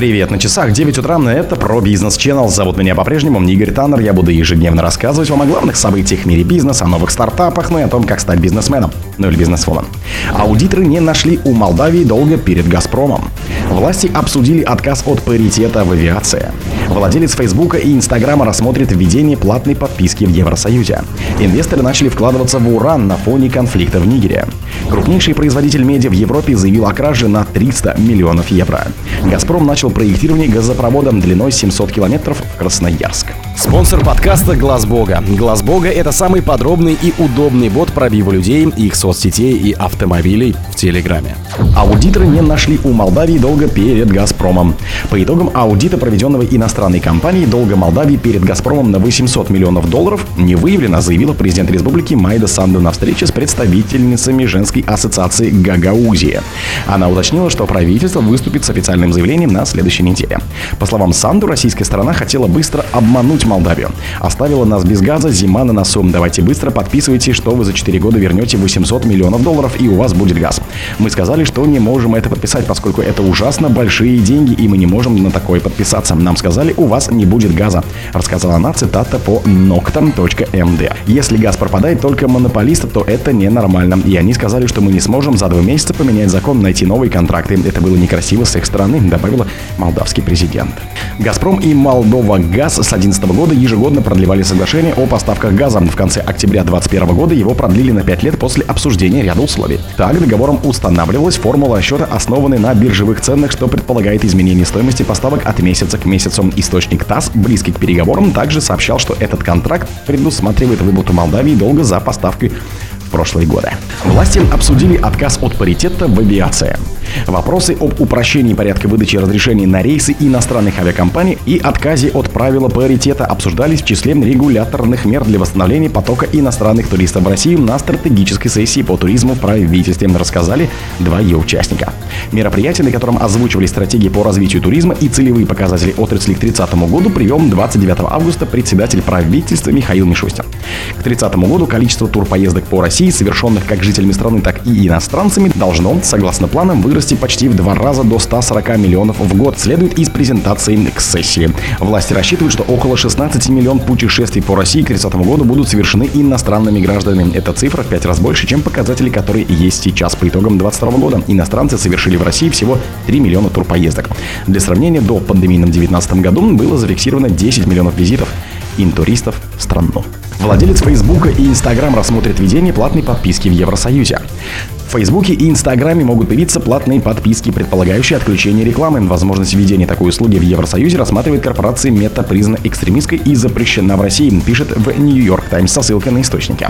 Привет, на часах 9 утра, это про бизнес Channel. Зовут меня по-прежнему Игорь Таннер. Я буду ежедневно рассказывать вам о главных событиях в мире бизнеса, о новых стартапах, ну и о том, как стать бизнесменом, ну или бизнесвомен. Аудиторы не нашли у Молдавии долго перед Газпромом. Власти обсудили отказ от паритета в авиации. Владелец Фейсбука и Инстаграма рассмотрит введение платной подписки в Евросоюзе. Инвесторы начали вкладываться в уран на фоне конфликта в Нигере. Крупнейший производитель медиа в Европе заявил о краже на 300 миллионов евро. «Газпром» начал проектирование газопровода длиной 700 километров в Красноярск. Спонсор подкаста Глаз Бога. Глаз Бога это самый подробный и удобный бот пробива людей, их соцсетей и автомобилей в Телеграме. Аудиторы не нашли у Молдавии долго перед Газпромом. По итогам аудита, проведенного иностранной компанией, долга Молдавии перед Газпромом на 800 миллионов долларов не выявлено, заявила президент республики Майда Санду на встрече с представительницами женской ассоциации Гагаузия. Она уточнила, что правительство выступит с официальным заявлением на следующей неделе. По словам Санду, российская сторона хотела быстро обмануть Молдавию. Оставила нас без газа, зима на носу. Давайте быстро подписывайте, что вы за 4 года вернете 800 миллионов долларов и у вас будет газ. Мы сказали, что не можем это подписать, поскольку это ужасно большие деньги и мы не можем на такое подписаться. Нам сказали, у вас не будет газа, рассказала она цитата по noctam.md. Если газ пропадает только монополиста, то это ненормально. И они сказали, что мы не сможем за два месяца поменять закон, найти новые контракты. Это было некрасиво с их стороны, добавила молдавский президент. «Газпром» и «Молдова Газ» с 2011 года ежегодно продлевали соглашение о поставках газа. В конце октября 2021 года его продлили на 5 лет после обсуждения ряда условий. Так, договором устанавливалась формула расчета, основанная на биржевых ценах, что предполагает изменение стоимости поставок от месяца к месяцу. Источник ТАСС, близкий к переговорам, также сообщал, что этот контракт предусматривает выплату Молдавии долга за поставкой прошлые годы. Власти обсудили отказ от паритета в авиации. Вопросы об упрощении порядка выдачи разрешений на рейсы иностранных авиакомпаний и отказе от правила паритета обсуждались в числе регуляторных мер для восстановления потока иностранных туристов в Россию на стратегической сессии по туризму в правительстве, рассказали два ее участника. Мероприятие, на котором озвучивали стратегии по развитию туризма и целевые показатели отрасли к 30 году, привел 29 августа председатель правительства Михаил Мишустин. К 30 году количество турпоездок по России, совершенных как жителями страны, так и иностранцами, должно, согласно планам, вырасти почти в два раза до 140 миллионов в год, следует из презентации к сессии. Власти рассчитывают, что около 16 миллионов путешествий по России к 30 году будут совершены иностранными гражданами. Эта цифра в 5 раз больше, чем показатели, которые есть сейчас. По итогам 2022 года иностранцы совершили в России всего 3 миллиона турпоездок. Для сравнения, до пандемийном 2019 году было зафиксировано 10 миллионов визитов интуристов в страну. Владелец Фейсбука и Инстаграм рассмотрит введение платной подписки в Евросоюзе. В Фейсбуке и Инстаграме могут появиться платные подписки, предполагающие отключение рекламы. Возможность введения такой услуги в Евросоюзе рассматривает корпорация Мета, признана экстремистской и запрещена в России, пишет в Нью-Йорк Таймс со ссылкой на источники.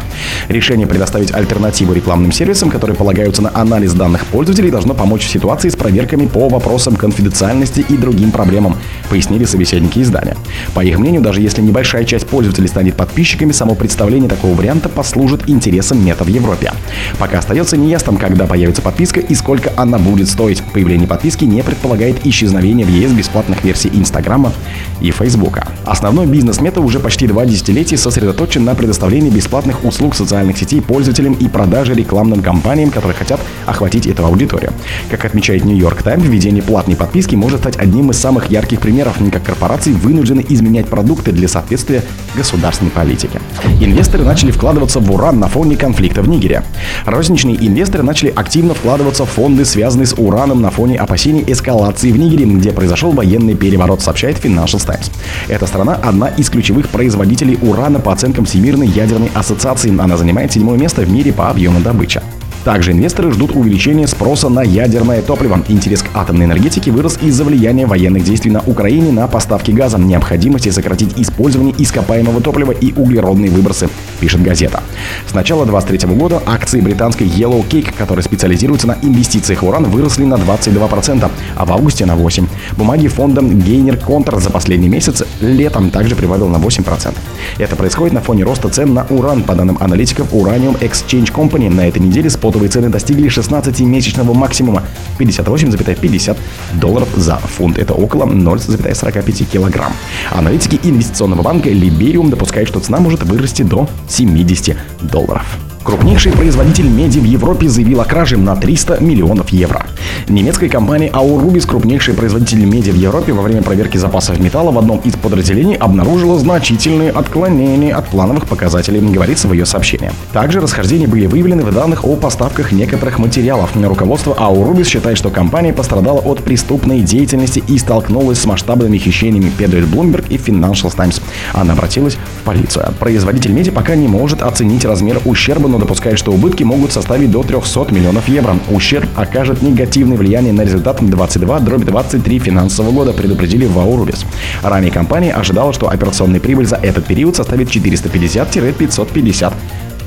Решение предоставить альтернативу рекламным сервисам, которые полагаются на анализ данных пользователей, должно помочь в ситуации с проверками по вопросам конфиденциальности и другим проблемам, пояснили собеседники издания. По их мнению, даже если небольшая часть пользователей станет подписчиками, само представление такого варианта послужит интересам Мета в Европе. Пока остается текстом, когда появится подписка и сколько она будет стоить. Появление подписки не предполагает исчезновение в ЕС бесплатных версий Инстаграма и Фейсбука. Основной бизнес Мета уже почти два десятилетия сосредоточен на предоставлении бесплатных услуг социальных сетей пользователям и продаже рекламным компаниям, которые хотят охватить эту аудиторию. Как отмечает Нью-Йорк Таймс, введение платной подписки может стать одним из самых ярких примеров, как корпорации вынуждены изменять продукты для соответствия государственной политике. Инвесторы начали вкладываться в уран на фоне конфликта в Нигере. Розничные инвесторы начали активно вкладываться в фонды, связанные с ураном на фоне опасений эскалации в Нигере, где произошел военный переворот, сообщает Financial Times. Эта страна одна из ключевых производителей урана по оценкам Всемирной ядерной ассоциации. Она занимает седьмое место в мире по объему добычи. Также инвесторы ждут увеличения спроса на ядерное топливо. Интерес к атомной энергетике вырос из-за влияния военных действий на Украине на поставки газа, необходимости сократить использование ископаемого топлива и углеродные выбросы, пишет газета. С начала 2023 года акции британской Yellow Cake, которая специализируется на инвестициях в уран, выросли на 22%, а в августе на 8%. Бумаги фонда Gainer Contra за последний месяц летом также прибавил на 8%. Это происходит на фоне роста цен на уран. По данным аналитиков Uranium Exchange Company, на этой неделе спот спотовые цены достигли 16-месячного максимума 58,50 долларов за фунт. Это около 0,45 килограмм. Аналитики инвестиционного банка Liberium допускают, что цена может вырасти до 70 долларов. Крупнейший производитель меди в Европе заявил о краже на 300 миллионов евро. Немецкая компания Aurubis, крупнейший производитель меди в Европе, во время проверки запасов металла в одном из подразделений обнаружила значительные отклонения от плановых показателей, говорится в ее сообщении. Также расхождения были выявлены в данных о поставках некоторых материалов. Руководство Aurubis считает, что компания пострадала от преступной деятельности и столкнулась с масштабными хищениями, передает Bloomberg и Financial Times. Она обратилась в полицию. Производитель меди пока не может оценить размер ущерба, но допускает, что убытки могут составить до 300 миллионов евро. Ущерб окажет негативное влияние на результат 22 дробь 23 финансового года, предупредили в Аурубис. Ранее компания ожидала, что операционная прибыль за этот период составит 450-550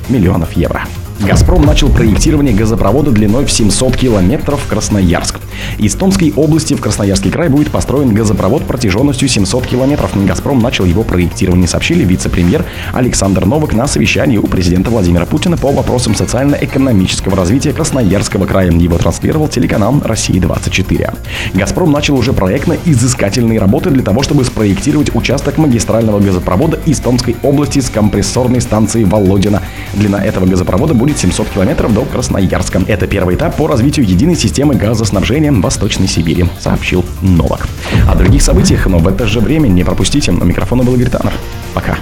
миллионов евро. «Газпром» начал проектирование газопровода длиной в 700 километров в Красноярск. Из Томской области в Красноярский край будет построен газопровод протяженностью 700 километров. «Газпром» начал его проектирование, сообщили вице-премьер Александр Новак на совещании у президента Владимира Путина по вопросам социально-экономического развития Красноярского края. Его транслировал телеканал «Россия-24». «Газпром» начал уже проектно-изыскательные работы для того, чтобы спроектировать участок магистрального газопровода из Томской области с компрессорной станцией Володина. Длина этого газопровода будет будет 700 километров до Красноярска. Это первый этап по развитию единой системы газоснабжения Восточной Сибири, сообщил Новак. О других событиях, но в это же время не пропустите. У микрофона был Игорь Таннер. Пока.